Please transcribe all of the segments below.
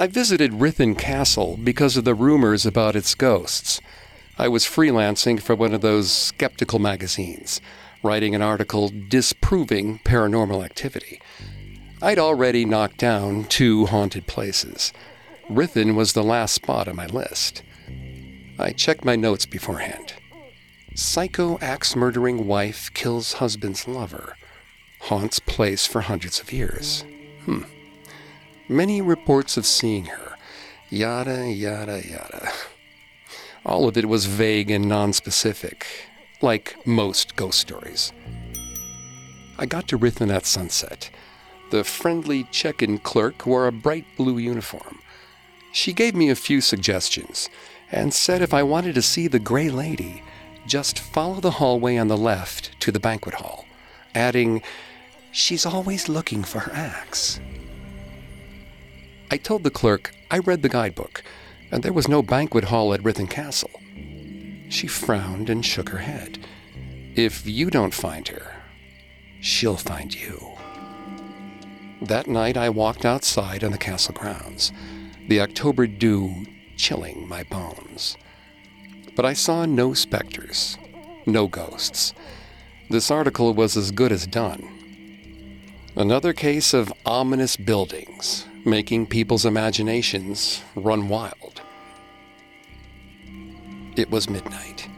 I visited Ruthin Castle because of the rumors about its ghosts. I was freelancing for one of those skeptical magazines writing an article disproving paranormal activity. I'd already knocked down two haunted places. Ruthin was the last spot on my list. I checked my notes beforehand. Psycho axe murdering wife kills husband's lover. Haunts place for hundreds of years. Hmm. Many reports of seeing her. Yada, yada, yada. All of it was vague and nonspecific, like most ghost stories. I got to Ruthin at sunset. The friendly check in clerk wore a bright blue uniform. She gave me a few suggestions and said if I wanted to see the Gray Lady, just follow the hallway on the left to the banquet hall, adding, She's always looking for her axe. I told the clerk I read the guidebook, and there was no banquet hall at Ruthin Castle. She frowned and shook her head. If you don't find her, she'll find you. That night I walked outside on the castle grounds, the October dew chilling my bones. But I saw no specters, no ghosts. This article was as good as done. Another case of ominous buildings making people's imaginations run wild. It was midnight.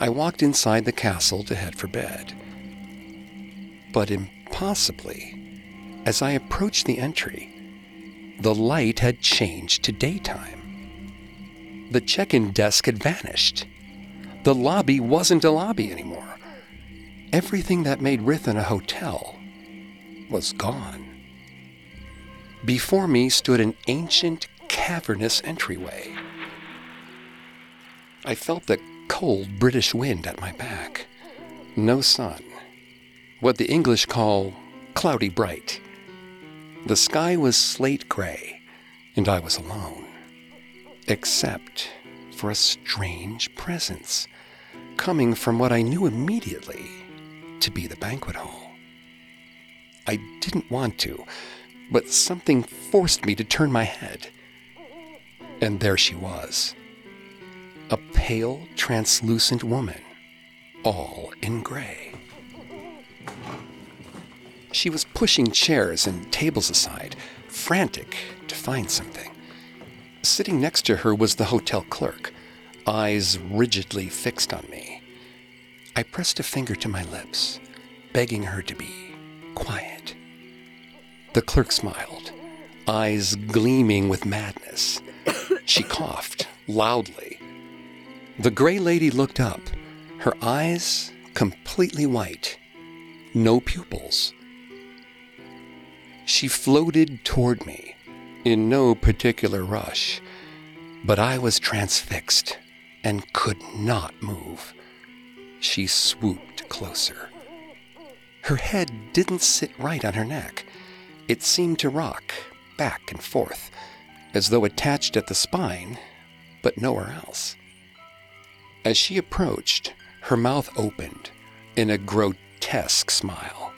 I walked inside the castle to head for bed. But impossibly, as I approached the entry, the light had changed to daytime. The check in desk had vanished. The lobby wasn't a lobby anymore. Everything that made Ruthin a hotel was gone. Before me stood an ancient, cavernous entryway. I felt the cold British wind at my back. No sun. What the English call cloudy bright. The sky was slate gray, and I was alone. Except for a strange presence coming from what I knew immediately to be the banquet hall. I didn't want to, but something forced me to turn my head. And there she was a pale, translucent woman, all in gray. She was pushing chairs and tables aside, frantic to find something. Sitting next to her was the hotel clerk, eyes rigidly fixed on me. I pressed a finger to my lips, begging her to be quiet. The clerk smiled, eyes gleaming with madness. She coughed loudly the gray lady looked up, her eyes completely white, no pupils. She floated toward me in no particular rush, but I was transfixed and could not move. She swooped closer. Her head didn't sit right on her neck. It seemed to rock back and forth, as though attached at the spine, but nowhere else. As she approached, her mouth opened in a grotesque smile,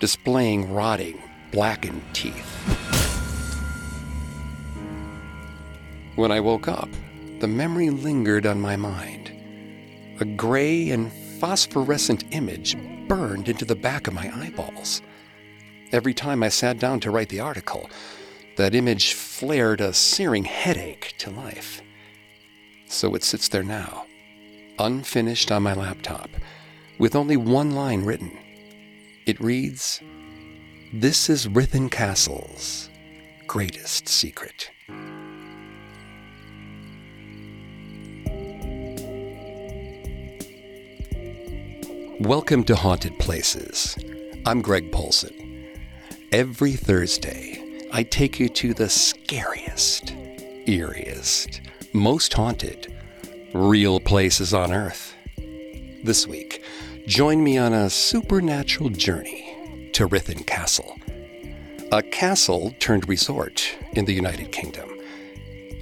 displaying rotting, blackened teeth. When I woke up, the memory lingered on my mind. A gray and phosphorescent image burned into the back of my eyeballs. Every time I sat down to write the article, that image flared a searing headache to life. So it sits there now, unfinished on my laptop, with only one line written. It reads This is Ruthin Castle's greatest secret. Welcome to Haunted Places. I'm Greg Polcyn. Every Thursday, I take you to the scariest, eeriest, most haunted, real places on Earth. This week, join me on a supernatural journey to Ruthin Castle, a castle turned resort in the United Kingdom,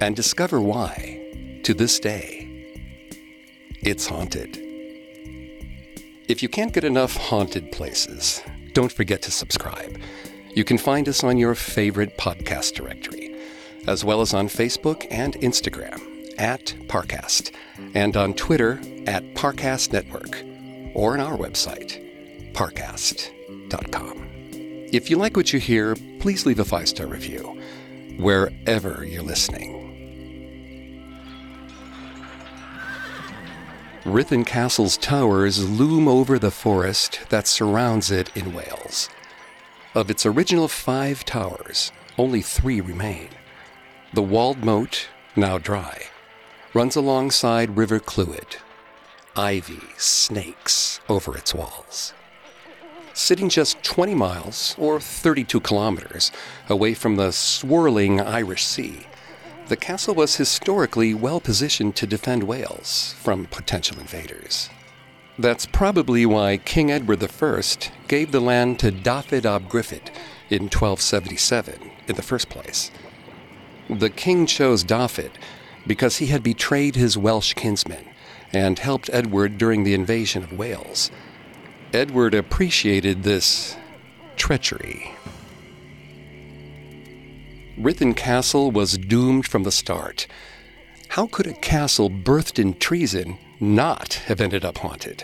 and discover why, to this day, it's haunted. If you can't get enough haunted places, don't forget to subscribe. You can find us on your favorite podcast directory, as well as on Facebook and Instagram at Parcast, and on Twitter at Parcast Network, or on our website, parcast.com. If you like what you hear, please leave a five star review wherever you're listening. Ruthin Castle's towers loom over the forest that surrounds it in Wales. Of its original five towers, only three remain. The walled moat, now dry, runs alongside River Clwyd. Ivy snakes over its walls. Sitting just 20 miles, or 32 kilometers, away from the swirling Irish Sea, the castle was historically well positioned to defend Wales from potential invaders. That's probably why King Edward I gave the land to Dafydd ab Gruffudd in 1277 in the first place. The king chose Dafydd because he had betrayed his Welsh kinsmen and helped Edward during the invasion of Wales. Edward appreciated this treachery. Ruthin Castle was doomed from the start. How could a castle birthed in treason not have ended up haunted?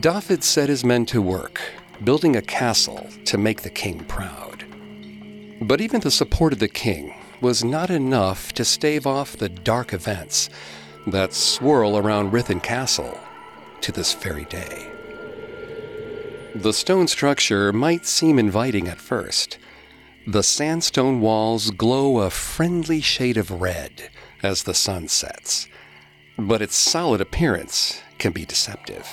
Dafydd set his men to work, building a castle to make the king proud. But even the support of the king was not enough to stave off the dark events that swirl around Ruthin Castle to this very day. The stone structure might seem inviting at first. The sandstone walls glow a friendly shade of red as the sun sets, but its solid appearance can be deceptive.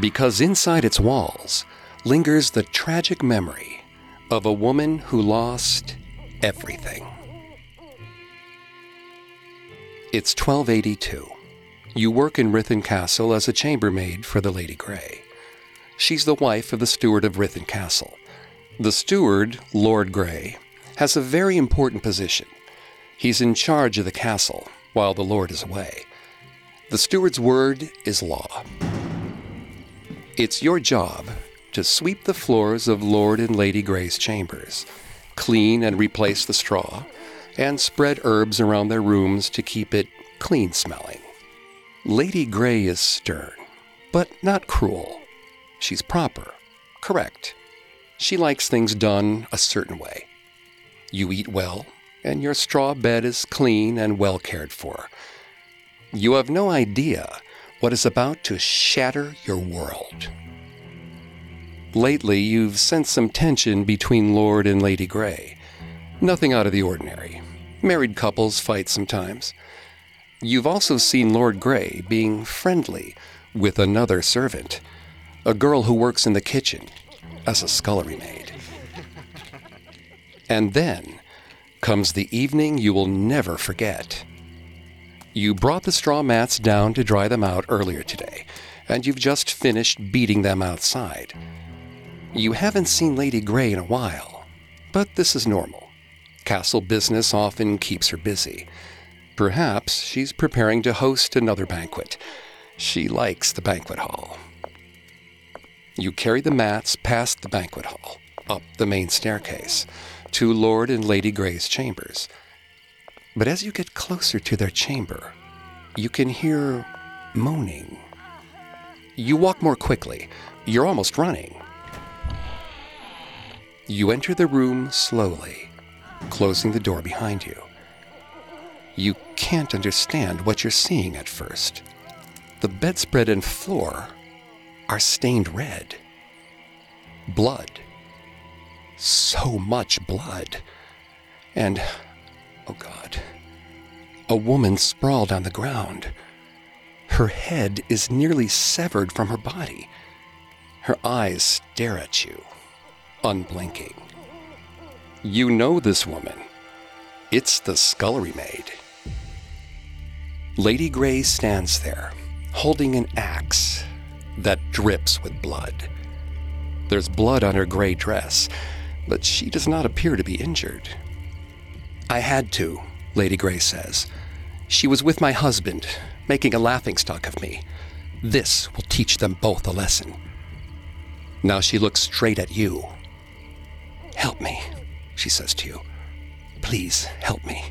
Because inside its walls lingers the tragic memory of a woman who lost everything. It's 1282. You work in Ruthin Castle as a chambermaid for the Lady Grey. She's the wife of the steward of Ruthin Castle. The steward, Lord Grey, has a very important position. He's in charge of the castle while the Lord is away. The steward's word is law. It's your job to sweep the floors of Lord and Lady Grey's chambers, clean and replace the straw, and spread herbs around their rooms to keep it clean smelling. Lady Grey is stern, but not cruel. She's proper, correct. She likes things done a certain way. You eat well, and your straw bed is clean and well cared for. You have no idea what is about to shatter your world. Lately, you've sensed some tension between Lord and Lady Grey. Nothing out of the ordinary. Married couples fight sometimes. You've also seen Lord Grey being friendly with another servant, a girl who works in the kitchen as a scullery maid. And then comes the evening you will never forget. You brought the straw mats down to dry them out earlier today, and you've just finished beating them outside. You haven't seen Lady Grey in a while, but this is normal. Castle business often keeps her busy. Perhaps she's preparing to host another banquet. She likes the banquet hall. You carry the mats past the banquet hall, up the main staircase, to Lord and Lady Grey's chambers. But as you get closer to their chamber, you can hear moaning. You walk more quickly. You're almost running. You enter the room slowly closing the door behind you. You can't understand what you're seeing at first. The bedspread and floor are stained red. Blood. So much blood. And, oh God, a woman sprawled on the ground. Her head is nearly severed from her body. Her eyes stare at you, unblinking. You know this woman. It's the scullery maid. Lady Grey stands there, holding an axe that drips with blood. There's blood on her gray dress, but she does not appear to be injured. I had to, Lady Grey says. She was with my husband, making a laughingstock of me. This will teach them both a lesson. Now she looks straight at you. Help me, she says to you. Please help me.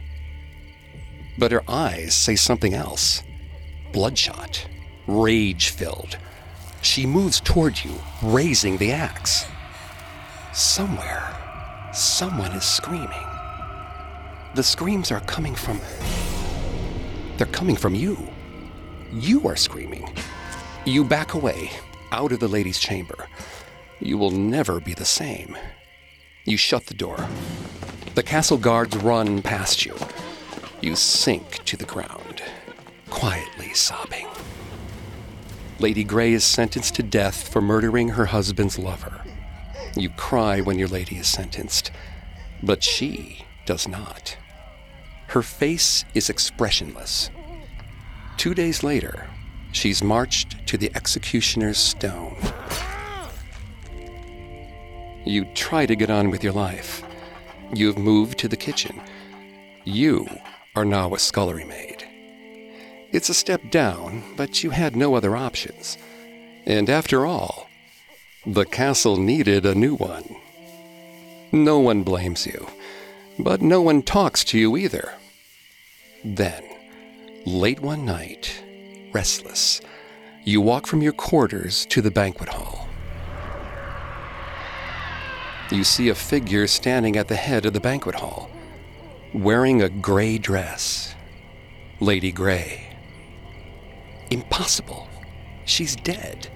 But her eyes say something else bloodshot, rage filled. She moves toward you, raising the axe. Somewhere, someone is screaming. The screams are coming from. They're coming from you. You are screaming. You back away, out of the lady's chamber. You will never be the same. You shut the door. The castle guards run past you. You sink to the ground, quietly sobbing. Lady Grey is sentenced to death for murdering her husband's lover. You cry when your lady is sentenced, but she does not. Her face is expressionless. Two days later, she's marched to the executioner's stone. You try to get on with your life. You have moved to the kitchen. You are now a scullery maid. It's a step down, but you had no other options. And after all, the castle needed a new one. No one blames you, but no one talks to you either. Then, late one night, restless, you walk from your quarters to the banquet hall. You see a figure standing at the head of the banquet hall, wearing a gray dress. Lady Grey. Impossible. She's dead.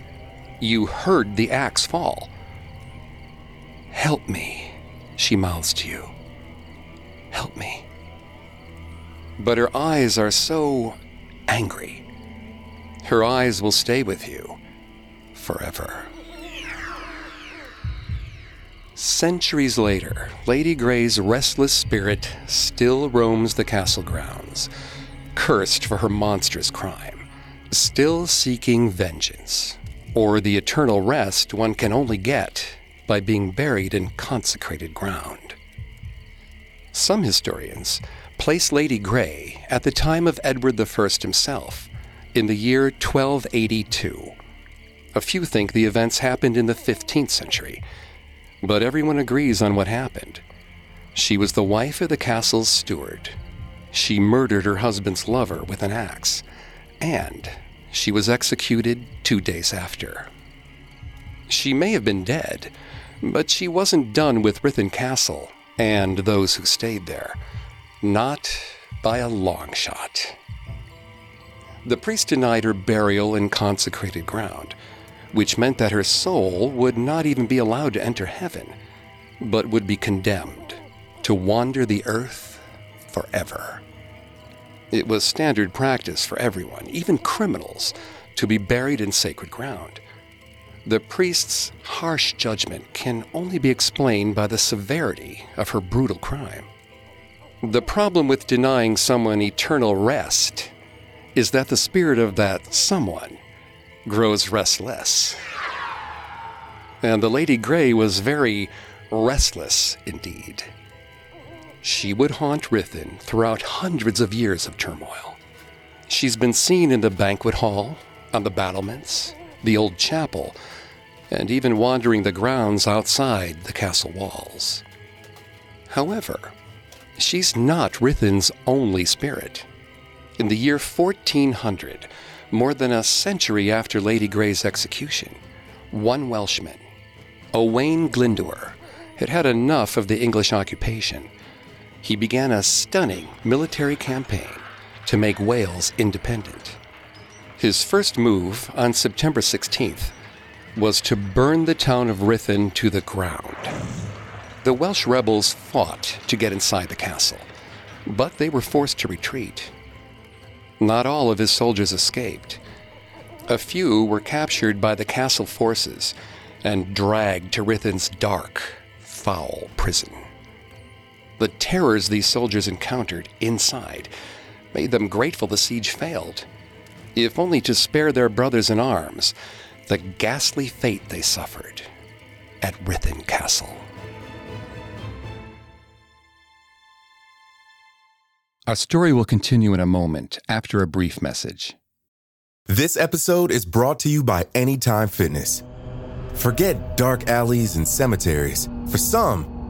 You heard the axe fall. Help me, she mouths to you. Help me. But her eyes are so angry. Her eyes will stay with you forever. Centuries later, Lady Grey's restless spirit still roams the castle grounds, cursed for her monstrous crime, still seeking vengeance, or the eternal rest one can only get by being buried in consecrated ground. Some historians place Lady Grey at the time of Edward I himself, in the year 1282. A few think the events happened in the 15th century but everyone agrees on what happened. She was the wife of the castle's steward. She murdered her husband's lover with an axe, and she was executed two days after. She may have been dead, but she wasn't done with Ruthin Castle and those who stayed there. Not by a long shot. The priest denied her burial in consecrated ground which meant that her soul would not even be allowed to enter heaven, but would be condemned to wander the earth forever. It was standard practice for everyone, even criminals, to be buried in sacred ground. The priest's harsh judgment can only be explained by the severity of her brutal crime. The problem with denying someone eternal rest is that the spirit of that someone grows restless. And the Lady Grey was very restless indeed. She would haunt Ruthin throughout hundreds of years of turmoil. She's been seen in the banquet hall, on the battlements, the old chapel, and even wandering the grounds outside the castle walls. However, she's not Ruthin's only spirit. In the year 1400, more than a century after Lady Grey's execution, one Welshman, Owain Glyndwr, had had enough of the English occupation. He began a stunning military campaign to make Wales independent. His first move on September 16th was to burn the town of Ruthin to the ground. The Welsh rebels fought to get inside the castle, but they were forced to retreat. Not all of his soldiers escaped. A few were captured by the castle forces and dragged to Ruthin's dark, foul prison. The terrors these soldiers encountered inside made them grateful the siege failed, if only to spare their brothers in arms the ghastly fate they suffered at Ruthin Castle. Our story will continue in a moment after a brief message. This episode is brought to you by Anytime Fitness. Forget dark alleys and cemeteries. For some,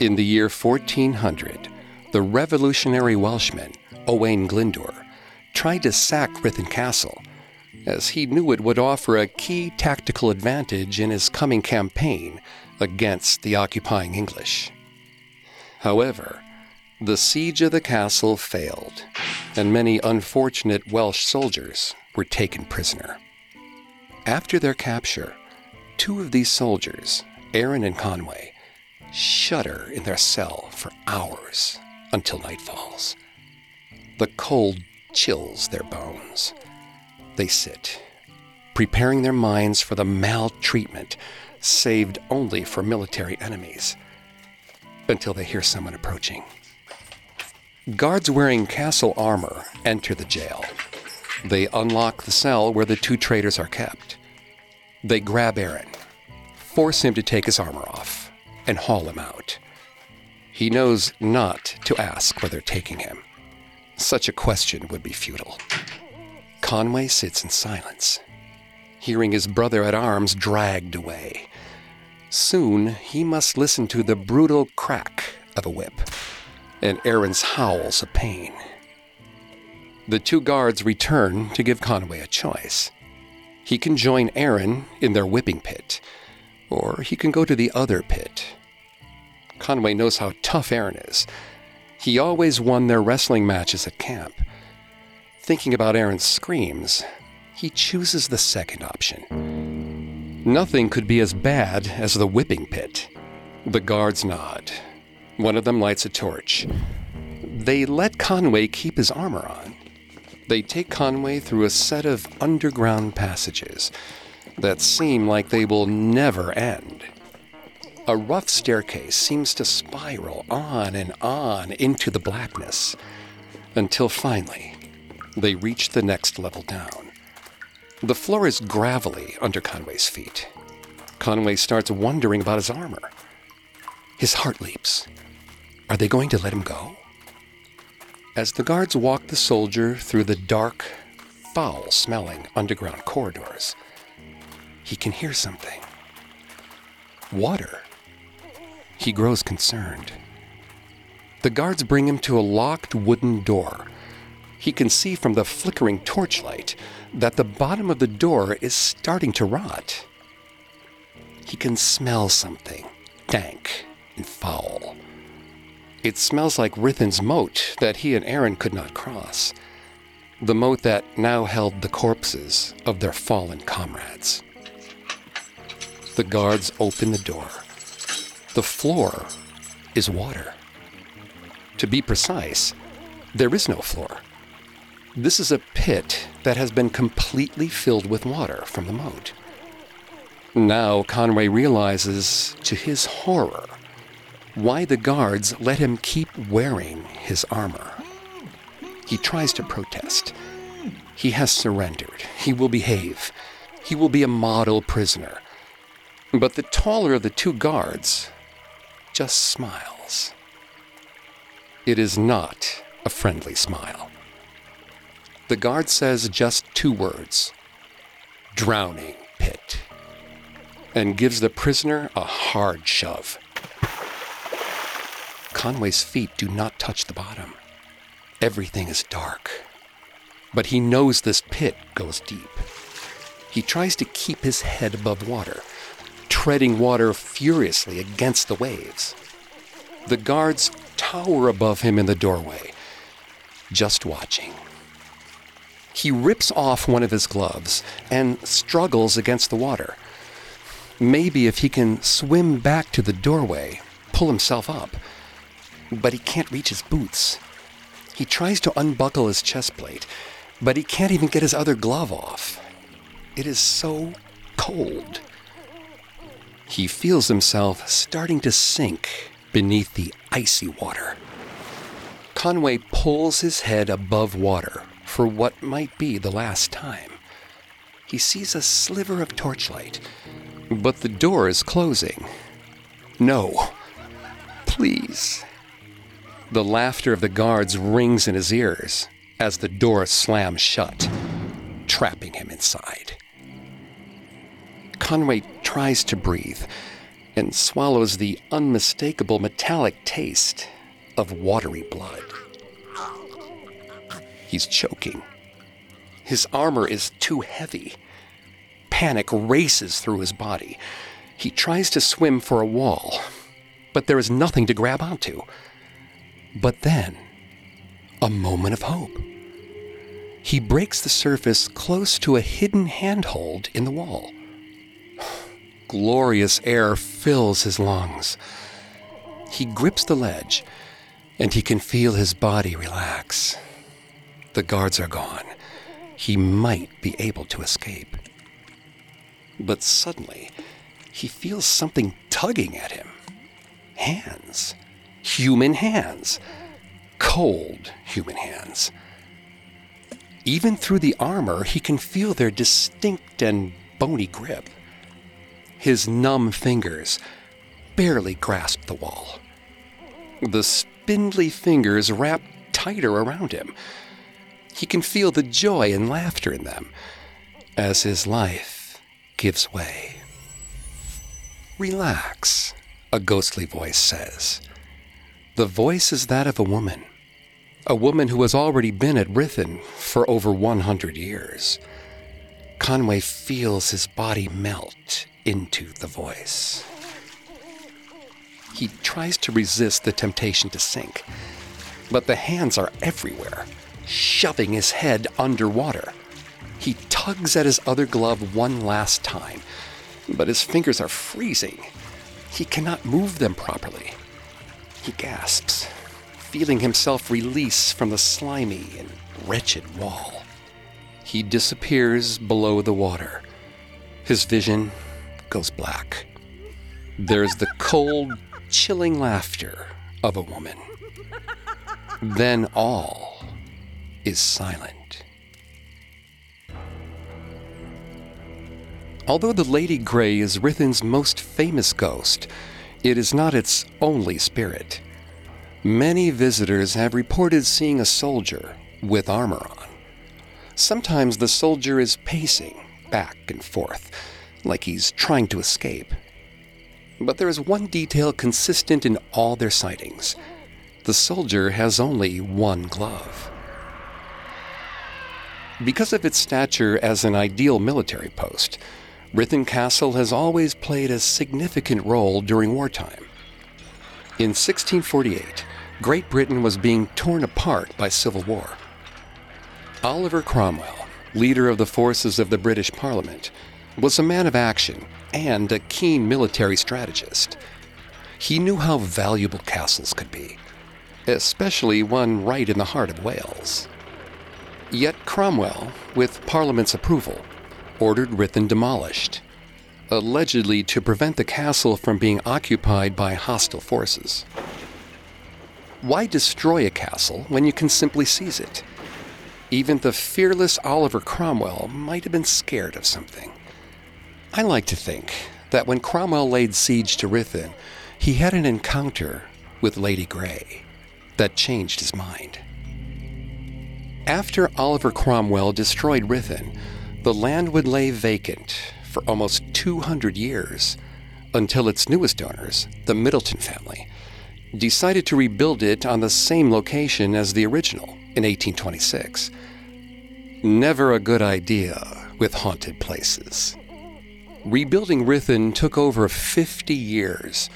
In the year 1400, the revolutionary Welshman, Owain Glyndwr, tried to sack Ruthin Castle, as he knew it would offer a key tactical advantage in his coming campaign against the occupying English. However, the siege of the castle failed, and many unfortunate Welsh soldiers were taken prisoner. After their capture, two of these soldiers, Aaron and Conway, shudder in their cell for hours until night falls. The cold chills their bones. They sit, preparing their minds for the maltreatment saved only for military enemies, until they hear someone approaching. Guards wearing castle armor enter the jail. They unlock the cell where the two traitors are kept. They grab Aaron, force him to take his armor off, and haul him out. He knows not to ask where they're taking him. Such a question would be futile. Conway sits in silence, hearing his brother at arms dragged away. Soon he must listen to the brutal crack of a whip and Aaron's howls of pain. The two guards return to give Conway a choice. He can join Aaron in their whipping pit, or he can go to the other pit. Conway knows how tough Aaron is. He always won their wrestling matches at camp. Thinking about Aaron's screams, he chooses the second option. Nothing could be as bad as the whipping pit. The guards nod. One of them lights a torch. They let Conway keep his armor on. They take Conway through a set of underground passages that seem like they will never end. A rough staircase seems to spiral on and on into the blackness until finally they reach the next level down. The floor is gravelly under Conway's feet. Conway starts wondering about his armor. His heart leaps. Are they going to let him go? As the guards walk the soldier through the dark, foul smelling underground corridors, he can hear something. Water. He grows concerned. The guards bring him to a locked wooden door. He can see from the flickering torchlight that the bottom of the door is starting to rot. He can smell something dank and foul. It smells like Ruthin's moat that he and Aaron could not cross. The moat that now held the corpses of their fallen comrades. The guards open the door. The floor is water. To be precise, there is no floor. This is a pit that has been completely filled with water from the moat. Now Conway realizes, to his horror, why the guards let him keep wearing his armor. He tries to protest. He has surrendered. He will behave. He will be a model prisoner. But the taller of the two guards just smiles. It is not a friendly smile. The guard says just two words drowning pit, and gives the prisoner a hard shove. Conway's feet do not touch the bottom. Everything is dark. But he knows this pit goes deep. He tries to keep his head above water, treading water furiously against the waves. The guards tower above him in the doorway, just watching. He rips off one of his gloves and struggles against the water. Maybe if he can swim back to the doorway, pull himself up. But he can't reach his boots. He tries to unbuckle his chest plate, but he can't even get his other glove off. It is so cold. He feels himself starting to sink beneath the icy water. Conway pulls his head above water for what might be the last time. He sees a sliver of torchlight, but the door is closing. No. Please. The laughter of the guards rings in his ears as the door slams shut, trapping him inside. Conway tries to breathe and swallows the unmistakable metallic taste of watery blood. He's choking. His armor is too heavy. Panic races through his body. He tries to swim for a wall, but there is nothing to grab onto. But then, a moment of hope. He breaks the surface close to a hidden handhold in the wall. Glorious air fills his lungs. He grips the ledge, and he can feel his body relax. The guards are gone. He might be able to escape. But suddenly, he feels something tugging at him. Hands. Human hands. Cold human hands. Even through the armor, he can feel their distinct and bony grip. His numb fingers barely grasp the wall. The spindly fingers wrap tighter around him he can feel the joy and laughter in them as his life gives way. Relax, a ghostly voice says. The voice is that of a woman, a woman who has already been at Ruthin for over 100 years. Conway feels his body melt into the voice. He tries to resist the temptation to sink, but the hands are everywhere shoving his head underwater. He tugs at his other glove one last time, but his fingers are freezing. He cannot move them properly. He gasps, feeling himself release from the slimy and wretched wall. He disappears below the water. His vision goes black. There's the cold, chilling laughter of a woman. Then all is silent. Although the Lady Grey is Ruthin's most famous ghost, it is not its only spirit. Many visitors have reported seeing a soldier with armor on. Sometimes the soldier is pacing back and forth, like he's trying to escape. But there is one detail consistent in all their sightings the soldier has only one glove. Because of its stature as an ideal military post, Ruthin Castle has always played a significant role during wartime. In 1648, Great Britain was being torn apart by civil war. Oliver Cromwell, leader of the forces of the British Parliament, was a man of action and a keen military strategist. He knew how valuable castles could be, especially one right in the heart of Wales. Yet Cromwell, with Parliament's approval, ordered Ruthin demolished, allegedly to prevent the castle from being occupied by hostile forces. Why destroy a castle when you can simply seize it? Even the fearless Oliver Cromwell might have been scared of something. I like to think that when Cromwell laid siege to Ruthin, he had an encounter with Lady Grey that changed his mind. After Oliver Cromwell destroyed Ruthin, the land would lay vacant for almost 200 years until its newest owners, the Middleton family, decided to rebuild it on the same location as the original in 1826. Never a good idea with haunted places. Rebuilding Ruthin took over 50 years,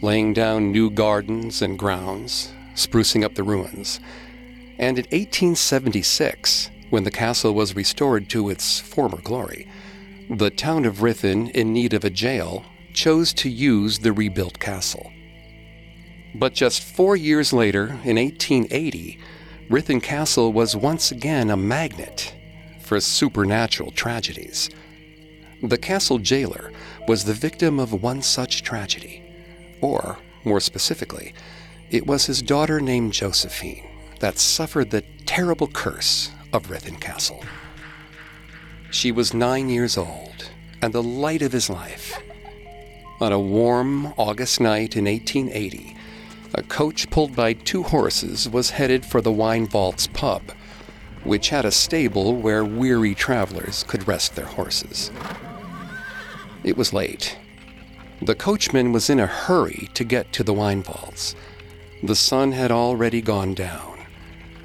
laying down new gardens and grounds, sprucing up the ruins. And in 1876, when the castle was restored to its former glory, the town of Ruthin, in need of a jail, chose to use the rebuilt castle. But just four years later, in 1880, Ruthin Castle was once again a magnet for supernatural tragedies. The castle jailer was the victim of one such tragedy. Or, more specifically, it was his daughter named Josephine that suffered the terrible curse of Ruthin Castle. She was nine years old and the light of his life. On a warm August night in 1880, a coach pulled by two horses was headed for the Wine Vaults pub, which had a stable where weary travelers could rest their horses. It was late. The coachman was in a hurry to get to the wine vaults. The sun had already gone down,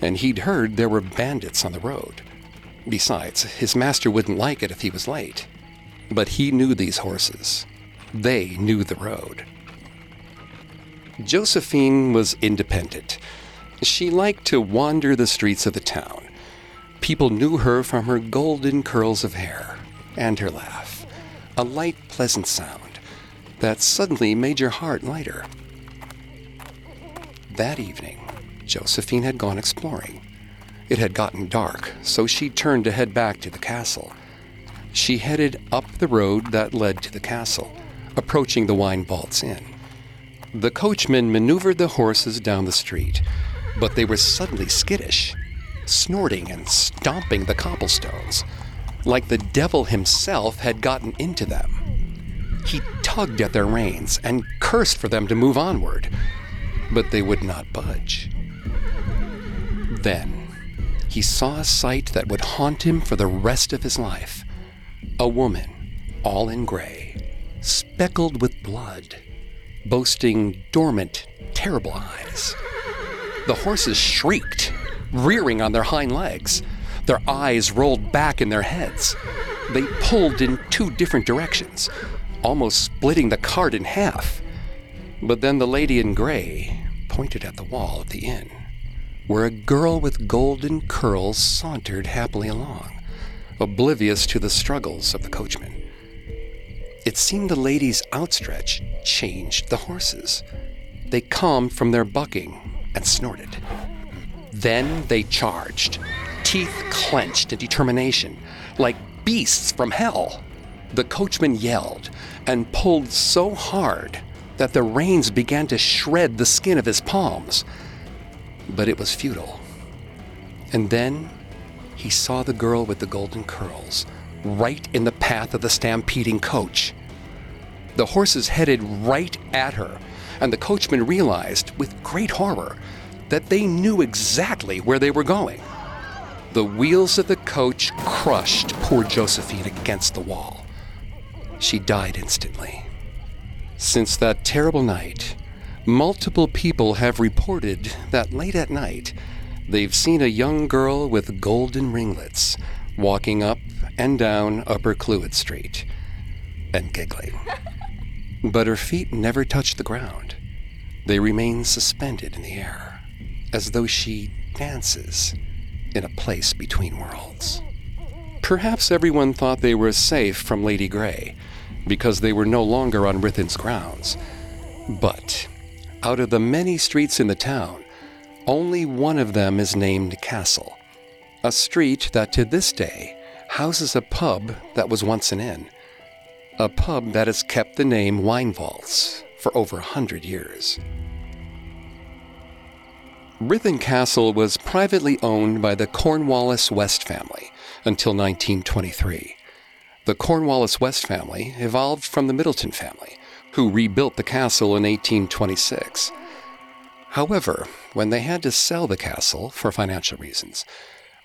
and he'd heard there were bandits on the road. Besides, his master wouldn't like it if he was late. But he knew these horses. They knew the road. Josephine was independent. She liked to wander the streets of the town. People knew her from her golden curls of hair and her laugh a light, pleasant sound that suddenly made your heart lighter. That evening, Josephine had gone exploring. It had gotten dark, so she turned to head back to the castle. She headed up the road that led to the castle, approaching the Wine Vaults Inn. The coachman maneuvered the horses down the street, but they were suddenly skittish, snorting and stomping the cobblestones like the devil himself had gotten into them. He tugged at their reins and cursed for them to move onward, but they would not budge. Then he saw a sight that would haunt him for the rest of his life a woman, all in gray, speckled with blood, boasting dormant, terrible eyes. The horses shrieked, rearing on their hind legs. Their eyes rolled back in their heads. They pulled in two different directions, almost splitting the cart in half. But then the lady in gray pointed at the wall of the inn, where a girl with golden curls sauntered happily along, oblivious to the struggles of the coachman. It seemed the lady's outstretch changed the horses. They calmed from their bucking and snorted. Then they charged, teeth clenched in determination, like beasts from hell. The coachman yelled and pulled so hard that the reins began to shred the skin of his palms. But it was futile. And then he saw the girl with the golden curls right in the path of the stampeding coach. The horses headed right at her, and the coachman realized with great horror that they knew exactly where they were going. The wheels of the coach crushed poor Josephine against the wall. She died instantly. Since that terrible night, multiple people have reported that late at night, they've seen a young girl with golden ringlets walking up and down Upper Clwyd Street and giggling. But her feet never touch the ground. They remain suspended in the air, as though she dances in a place between worlds. Perhaps everyone thought they were safe from Lady Grey because they were no longer on Ruthin's grounds. But out of the many streets in the town, only one of them is named Castle, a street that to this day houses a pub that was once an inn, a pub that has kept the name Wine Vaults for over a hundred years. Ruthin Castle was privately owned by the Cornwallis West family until 1923. The Cornwallis West family evolved from the Middleton family, who rebuilt the castle in 1826. However, when they had to sell the castle for financial reasons,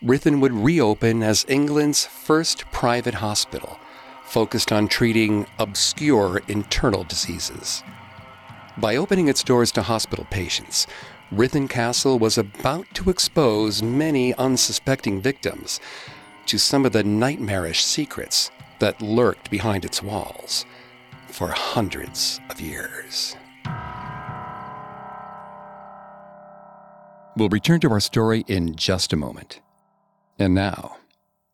Ruthin would reopen as England's first private hospital, focused on treating obscure internal diseases. By opening its doors to hospital patients, Ruthin Castle was about to expose many unsuspecting victims to some of the nightmarish secrets that lurked behind its walls for hundreds of years. We'll return to our story in just a moment. And now,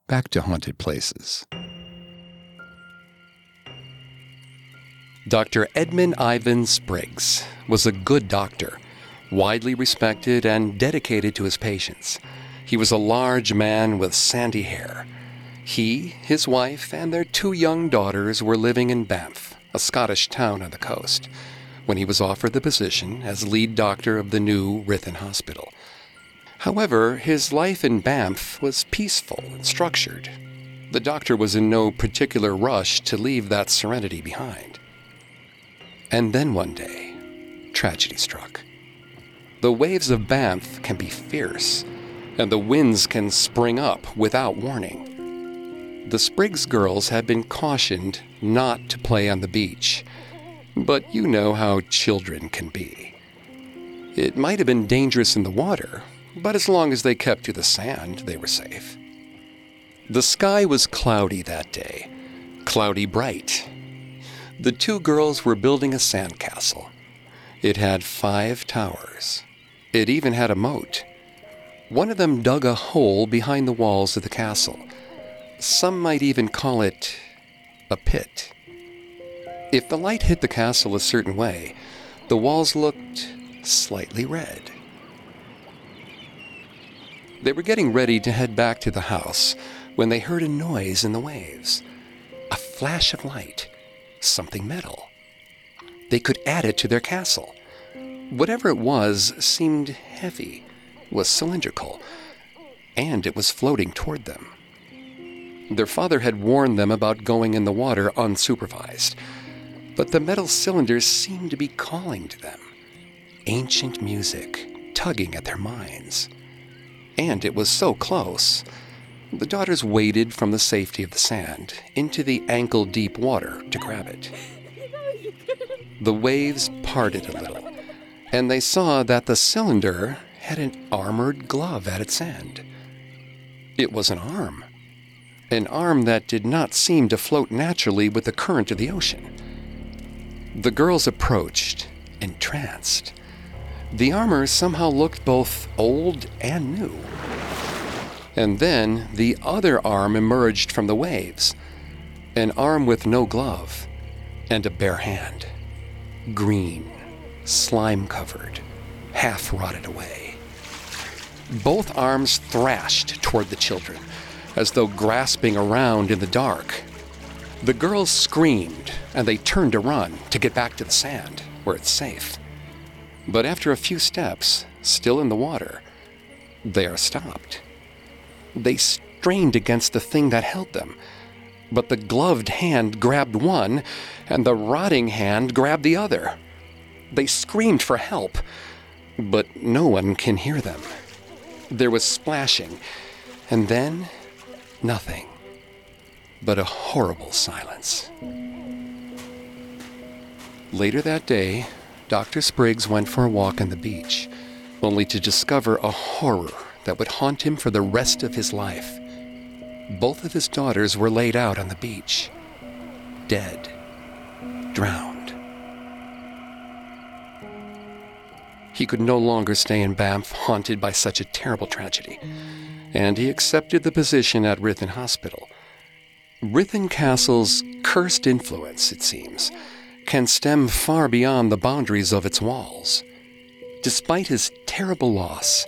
back to haunted places. Dr. Edmund Ivan Spriggs was a good doctor, widely respected and dedicated to his patients. He was a large man with sandy hair. He, his wife, and their two young daughters were living in Banff, a Scottish town on the coast, when he was offered the position as lead doctor of the new Ruthin Hospital. However, his life in Banff was peaceful and structured. The doctor was in no particular rush to leave that serenity behind. And then one day, tragedy struck. The waves of Banff can be fierce, and the winds can spring up without warning. The Spriggs girls had been cautioned not to play on the beach, but you know how children can be. It might have been dangerous in the water, but as long as they kept to the sand, they were safe. The sky was cloudy that day, cloudy bright. The two girls were building a sandcastle. It had five towers. It even had a moat. One of them dug a hole behind the walls of the castle. Some might even call it a pit. If the light hit the castle a certain way, the walls looked slightly red. They were getting ready to head back to the house when they heard a noise in the waves. A flash of light, something metal. They could add it to their castle. Whatever it was seemed heavy, was cylindrical, and it was floating toward them. Their father had warned them about going in the water unsupervised, but the metal cylinders seemed to be calling to them. Ancient music tugging at their minds. And it was so close. The daughters waded from the safety of the sand into the ankle deep water to grab it. The waves parted a little, and they saw that the cylinder had an armored glove at its end. It was an arm, an arm that did not seem to float naturally with the current of the ocean. The girls approached, entranced. The armor somehow looked both old and new. And then the other arm emerged from the waves an arm with no glove and a bare hand. Green, slime covered, half rotted away. Both arms thrashed toward the children, as though grasping around in the dark. The girls screamed, and they turned to run to get back to the sand, where it's safe. But after a few steps, still in the water, they are stopped. They strained against the thing that held them, but the gloved hand grabbed one, and the rotting hand grabbed the other. They screamed for help, but no one can hear them. There was splashing, and then nothing but a horrible silence. Later that day, Dr. Spriggs went for a walk on the beach, only to discover a horror that would haunt him for the rest of his life. Both of his daughters were laid out on the beach, dead, drowned. He could no longer stay in Banff haunted by such a terrible tragedy, and he accepted the position at Ruthin Hospital. Ruthin Castle's cursed influence, it seems, can stem far beyond the boundaries of its walls. Despite his terrible loss,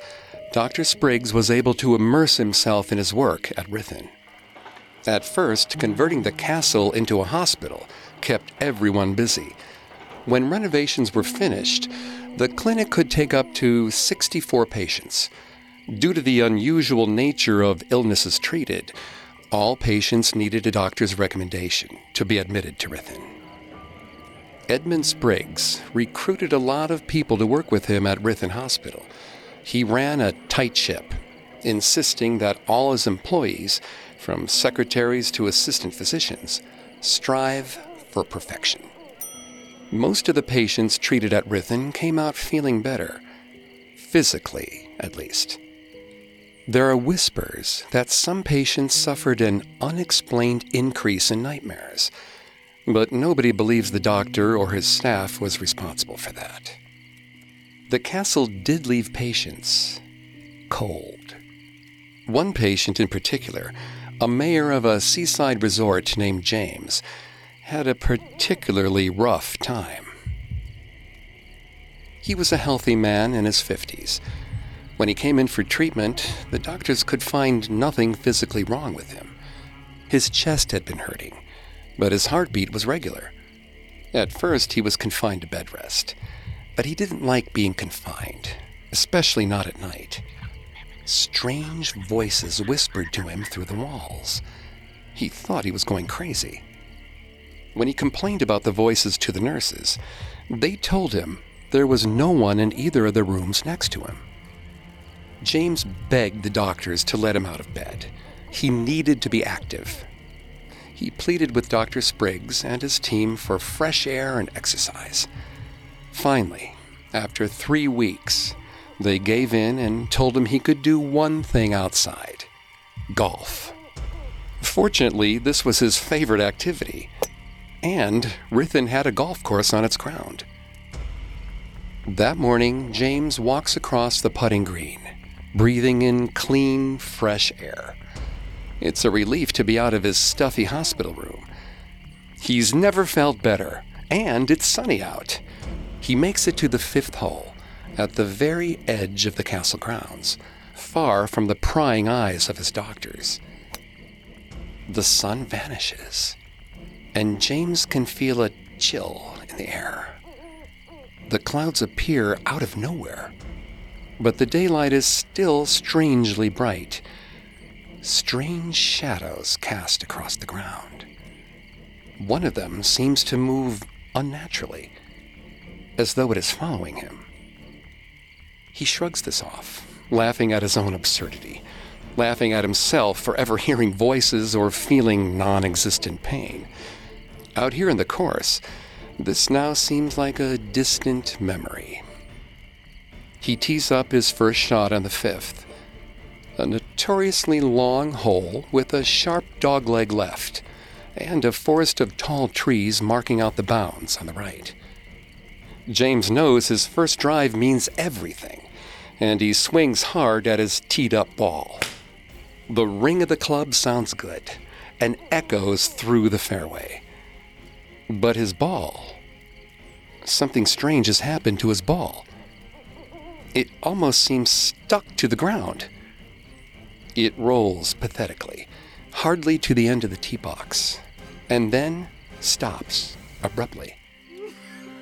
Dr. Spriggs was able to immerse himself in his work at Ruthin. At first, converting the castle into a hospital kept everyone busy. When renovations were finished, the clinic could take up to 64 patients. Due to the unusual nature of illnesses treated, all patients needed a doctor's recommendation to be admitted to Ruthin. Edmund Spriggs recruited a lot of people to work with him at Ruthin Hospital. He ran a tight ship, insisting that all his employees, from secretaries to assistant physicians, strive for perfection. Most of the patients treated at Ruthin came out feeling better, physically at least. There are whispers that some patients suffered an unexplained increase in nightmares, but nobody believes the doctor or his staff was responsible for that. The castle did leave patients cold. One patient in particular, a mayor of a seaside resort named James, had a particularly rough time. He was a healthy man in his 50s. When he came in for treatment, the doctors could find nothing physically wrong with him. His chest had been hurting, but his heartbeat was regular. At first, he was confined to bed rest, but he didn't like being confined, especially not at night. Strange voices whispered to him through the walls. He thought he was going crazy. When he complained about the voices to the nurses, they told him there was no one in either of the rooms next to him. James begged the doctors to let him out of bed. He needed to be active. He pleaded with Dr. Spriggs and his team for fresh air and exercise. Finally, after three weeks, they gave in and told him he could do one thing outside golf. Fortunately, this was his favorite activity, and Ruthin had a golf course on its ground. That morning, James walks across the putting green, breathing in clean, fresh air. It's a relief to be out of his stuffy hospital room. He's never felt better, and it's sunny out. He makes it to the fifth hole, at the very edge of the castle grounds, far from the prying eyes of his doctors. The sun vanishes, and James can feel a chill in the air. The clouds appear out of nowhere, but the daylight is still strangely bright. Strange shadows cast across the ground. One of them seems to move unnaturally, as though it is following him. He shrugs this off, laughing at his own absurdity, laughing at himself for ever hearing voices or feeling non existent pain. Out here in the course, this now seems like a distant memory. He tees up his first shot on the fifth, a notoriously long hole with a sharp dogleg left, and a forest of tall trees marking out the bounds on the right. James knows his first drive means everything and he swings hard at his teed up ball. The ring of the club sounds good and echoes through the fairway. But his ball, something strange has happened to his ball. It almost seems stuck to the ground. It rolls pathetically, hardly to the end of the tee box, and then stops abruptly.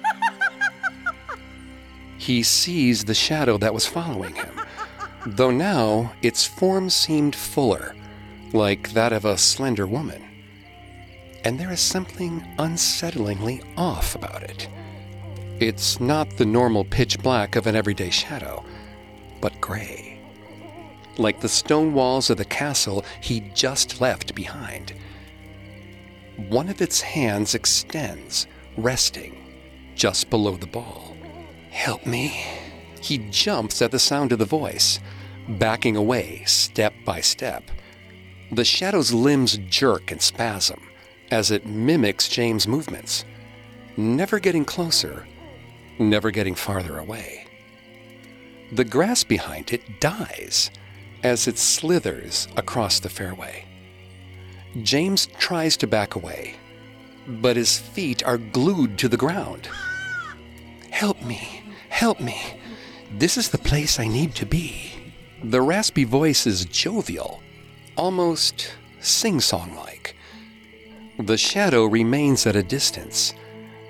he sees the shadow that was following him, though now its form seemed fuller, like that of a slender woman. And there is something unsettlingly off about it. It's not the normal pitch black of an everyday shadow, but gray. Like the stone walls of the castle he just left behind. One of its hands extends, resting just below the ball. Help me. He jumps at the sound of the voice, backing away step by step. The shadow's limbs jerk and spasm as it mimics James' movements, never getting closer, never getting farther away. The grass behind it dies as it slithers across the fairway. James tries to back away, but his feet are glued to the ground. Help me, Help me. This is the place I need to be. The raspy voice is jovial, almost sing song like. The shadow remains at a distance,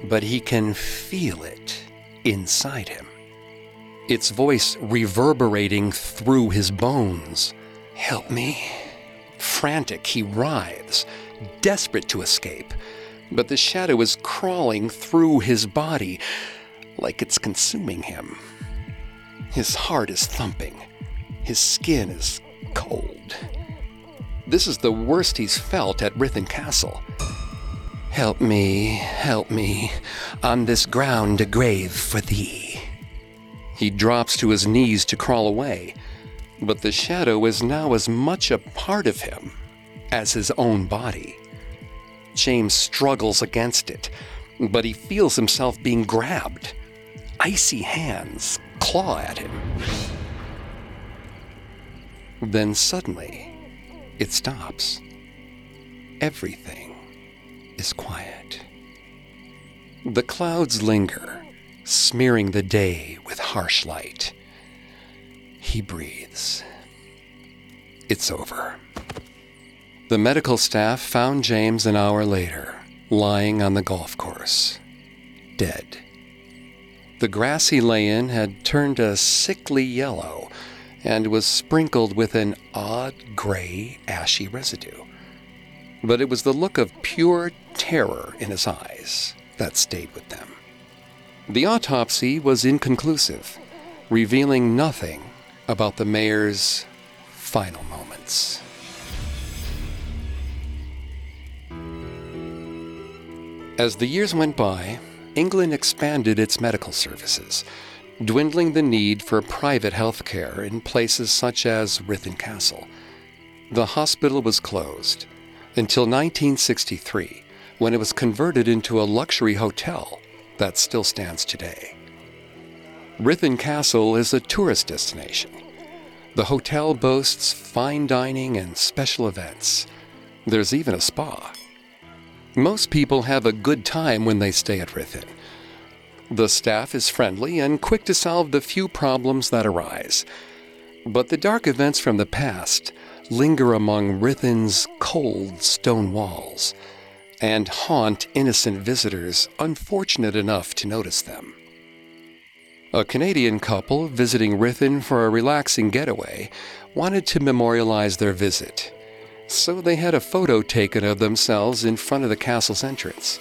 but he can feel it inside him. Its voice reverberating through his bones. Help me. Frantic, he writhes, desperate to escape, but the shadow is crawling through his body like it's consuming him. His heart is thumping. His skin is cold. This is the worst he's felt at Ruthin Castle. Help me, help me, on this ground a grave for thee. He drops to his knees to crawl away, But the shadow is now as much a part of him as his own body. James struggles against it, but he feels himself being grabbed. Icy hands claw at him. Then suddenly, it stops. Everything is quiet. The clouds linger, smearing the day with harsh light. He breathes. It's over. The medical staff found James an hour later, lying on the golf course, dead. The grass he lay in had turned a sickly yellow and was sprinkled with an odd gray, ashy residue. But it was the look of pure terror in his eyes that stayed with them. The autopsy was inconclusive, revealing nothing about the mayor's final moments. As the years went by, England expanded its medical services, dwindling the need for private health care in places such as Ruthin Castle. The hospital was closed until 1963, when it was converted into a luxury hotel that still stands today. Ruthin Castle is a tourist destination. The hotel boasts fine dining and special events. There's even a spa. Most people have a good time when they stay at Ruthin. The staff is friendly and quick to solve the few problems that arise. But the dark events from the past linger among Ruthin's cold stone walls and haunt innocent visitors unfortunate enough to notice them. A Canadian couple visiting Ruthin for a relaxing getaway wanted to memorialize their visit so they had a photo taken of themselves in front of the castle's entrance.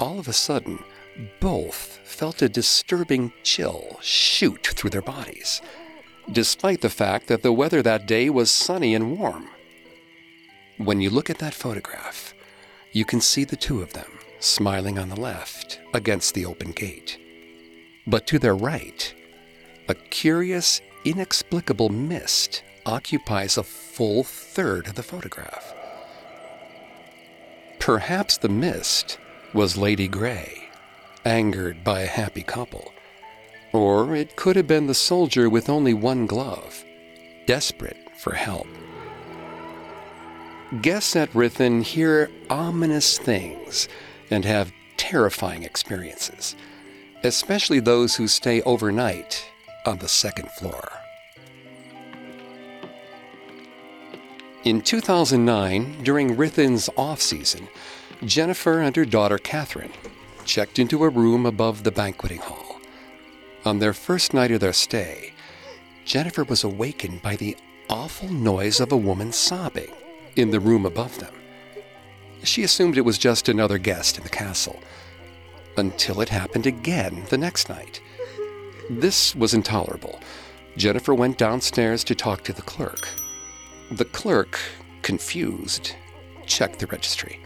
All of a sudden, both felt a disturbing chill shoot through their bodies, despite the fact that the weather that day was sunny and warm. When you look at that photograph, you can see the two of them smiling on the left against the open gate. But to their right, a curious, inexplicable mist occupies a full third of the photograph. Perhaps the mist was Lady Grey, angered by a happy couple. Or it could have been the soldier with only one glove, desperate for help. Guests at Ruthin hear ominous things and have terrifying experiences, especially those who stay overnight on the second floor. In 2009, during Ruthin's off season, Jennifer and her daughter Catherine checked into a room above the banqueting hall. On their first night of their stay, Jennifer was awakened by the awful noise of a woman sobbing in the room above them. She assumed it was just another guest in the castle, until it happened again the next night. This was intolerable. Jennifer went downstairs to talk to the clerk. The clerk, confused, checked the registry.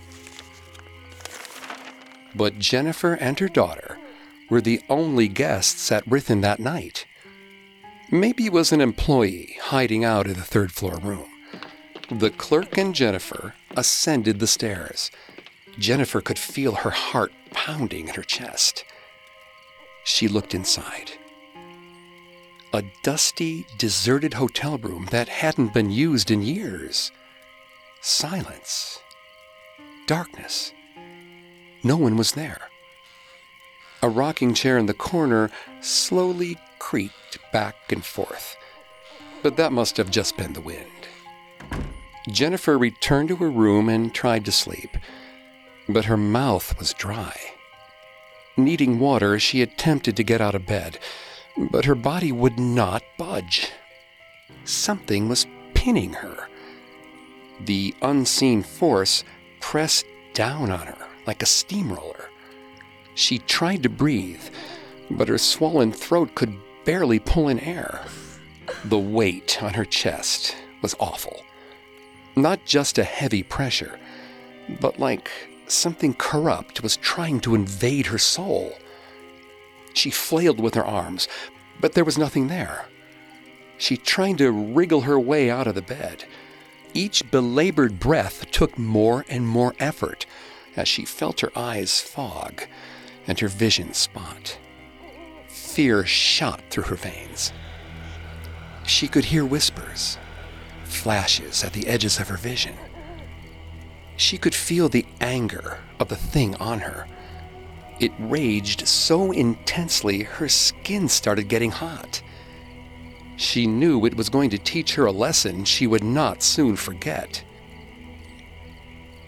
But Jennifer and her daughter were the only guests at Ruthin that night. Maybe it was an employee hiding out in the third floor room. The clerk and Jennifer ascended the stairs. Jennifer could feel her heart pounding in her chest. She looked inside a dusty, deserted hotel room that hadn't been used in years. Silence. Darkness. No one was there. A rocking chair in the corner slowly creaked back and forth. But that must have just been the wind. Jennifer returned to her room and tried to sleep, but her mouth was dry. Needing water, she attempted to get out of bed but her body would not budge. Something was pinning her. The unseen force pressed down on her like a steamroller. She tried to breathe, but her swollen throat could barely pull in air. The weight on her chest was awful. Not just a heavy pressure, but like something corrupt was trying to invade her soul. She flailed with her arms, but there was nothing there. She tried to wriggle her way out of the bed. Each belabored breath took more and more effort as she felt her eyes fog and her vision spot. Fear shot through her veins. She could hear whispers, flashes at the edges of her vision. She could feel the anger of the thing on her. It raged so intensely her skin started getting hot. She knew it was going to teach her a lesson she would not soon forget.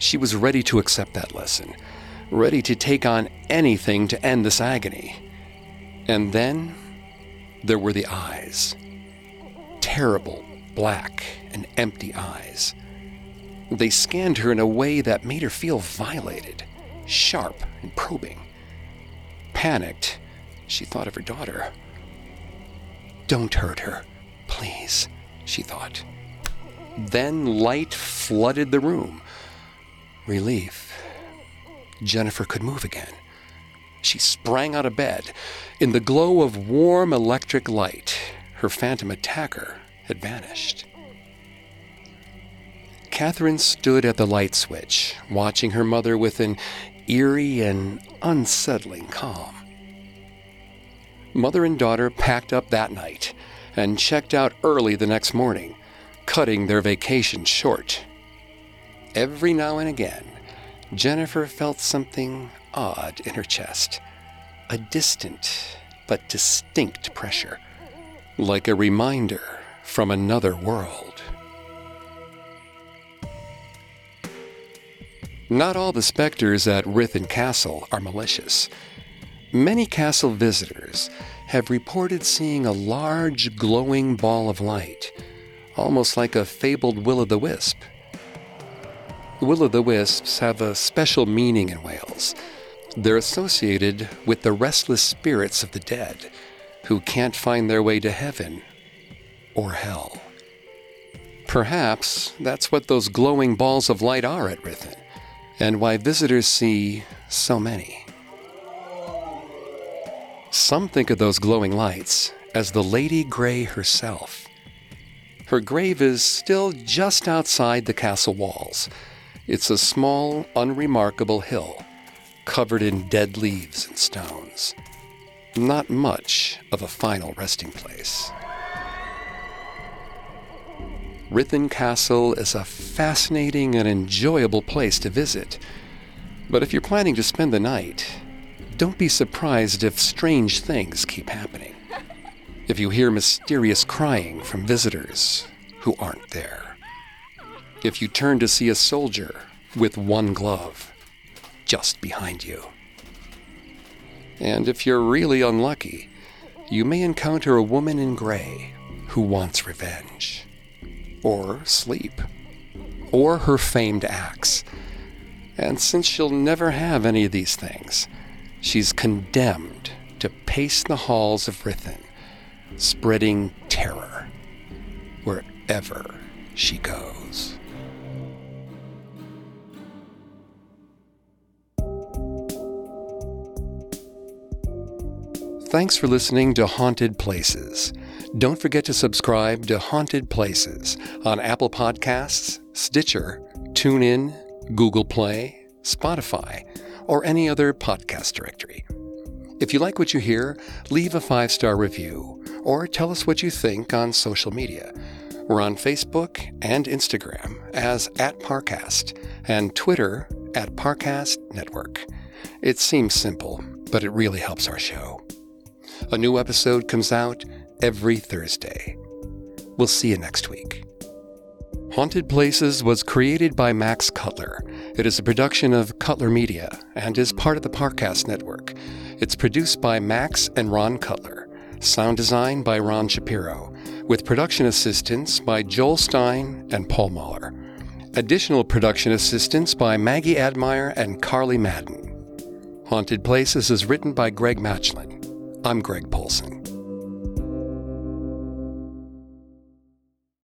She was ready to accept that lesson, ready to take on anything to end this agony. And then there were the eyes terrible, black, and empty eyes. They scanned her in a way that made her feel violated, sharp, and probing. Panicked, she thought of her daughter. Don't hurt her, please, she thought. Then light flooded the room. Relief. Jennifer could move again. She sprang out of bed. In the glow of warm electric light, her phantom attacker had vanished. Catherine stood at the light switch, watching her mother with an eerie and unsettling calm. Mother and daughter packed up that night and checked out early the next morning, cutting their vacation short. Every now and again, Jennifer felt something odd in her chest, a distant but distinct pressure, like a reminder from another world. Not all the specters at Ruthin Castle are malicious. Many castle visitors have reported seeing a large glowing ball of light, almost like a fabled will o' the wisp. Will o' the wisps have a special meaning in Wales. They're associated with the restless spirits of the dead who can't find their way to heaven or hell. Perhaps that's what those glowing balls of light are at Ruthin, and why visitors see so many. Some think of those glowing lights as the Lady Grey herself. Her grave is still just outside the castle walls. It's a small, unremarkable hill, covered in dead leaves and stones. Not much of a final resting place. Ruthin Castle is a fascinating and enjoyable place to visit. But if you're planning to spend the night, don't be surprised if strange things keep happening. If you hear mysterious crying from visitors who aren't there. If you turn to see a soldier with one glove just behind you. And if you're really unlucky, you may encounter a woman in gray who wants revenge, or sleep, or her famed axe. And since she'll never have any of these things, she's condemned to pace the halls of Ruthin, spreading terror wherever she goes. Thanks for listening to Haunted Places. Don't forget to subscribe to Haunted Places on Apple Podcasts, Stitcher, TuneIn, Google Play, Spotify, or any other podcast directory. If you like what you hear, leave a five star review or tell us what you think on social media. We're on Facebook and Instagram as at Parcast and Twitter at Parcast Network. It seems simple, but it really helps our show. A new episode comes out every Thursday. We'll see you next week. Haunted Places was created by Max Cutler. It is a production of Cutler Media and is part of the Parcast Network. It's produced by Max and Ron Cutler. Sound design by Ron Shapiro, with production assistance by Joel Stein and Paul Mahler. Additional production assistance by Maggie Admire and Carly Madden. Haunted Places is written by Greg Matchlin. I'm Greg Polcyn.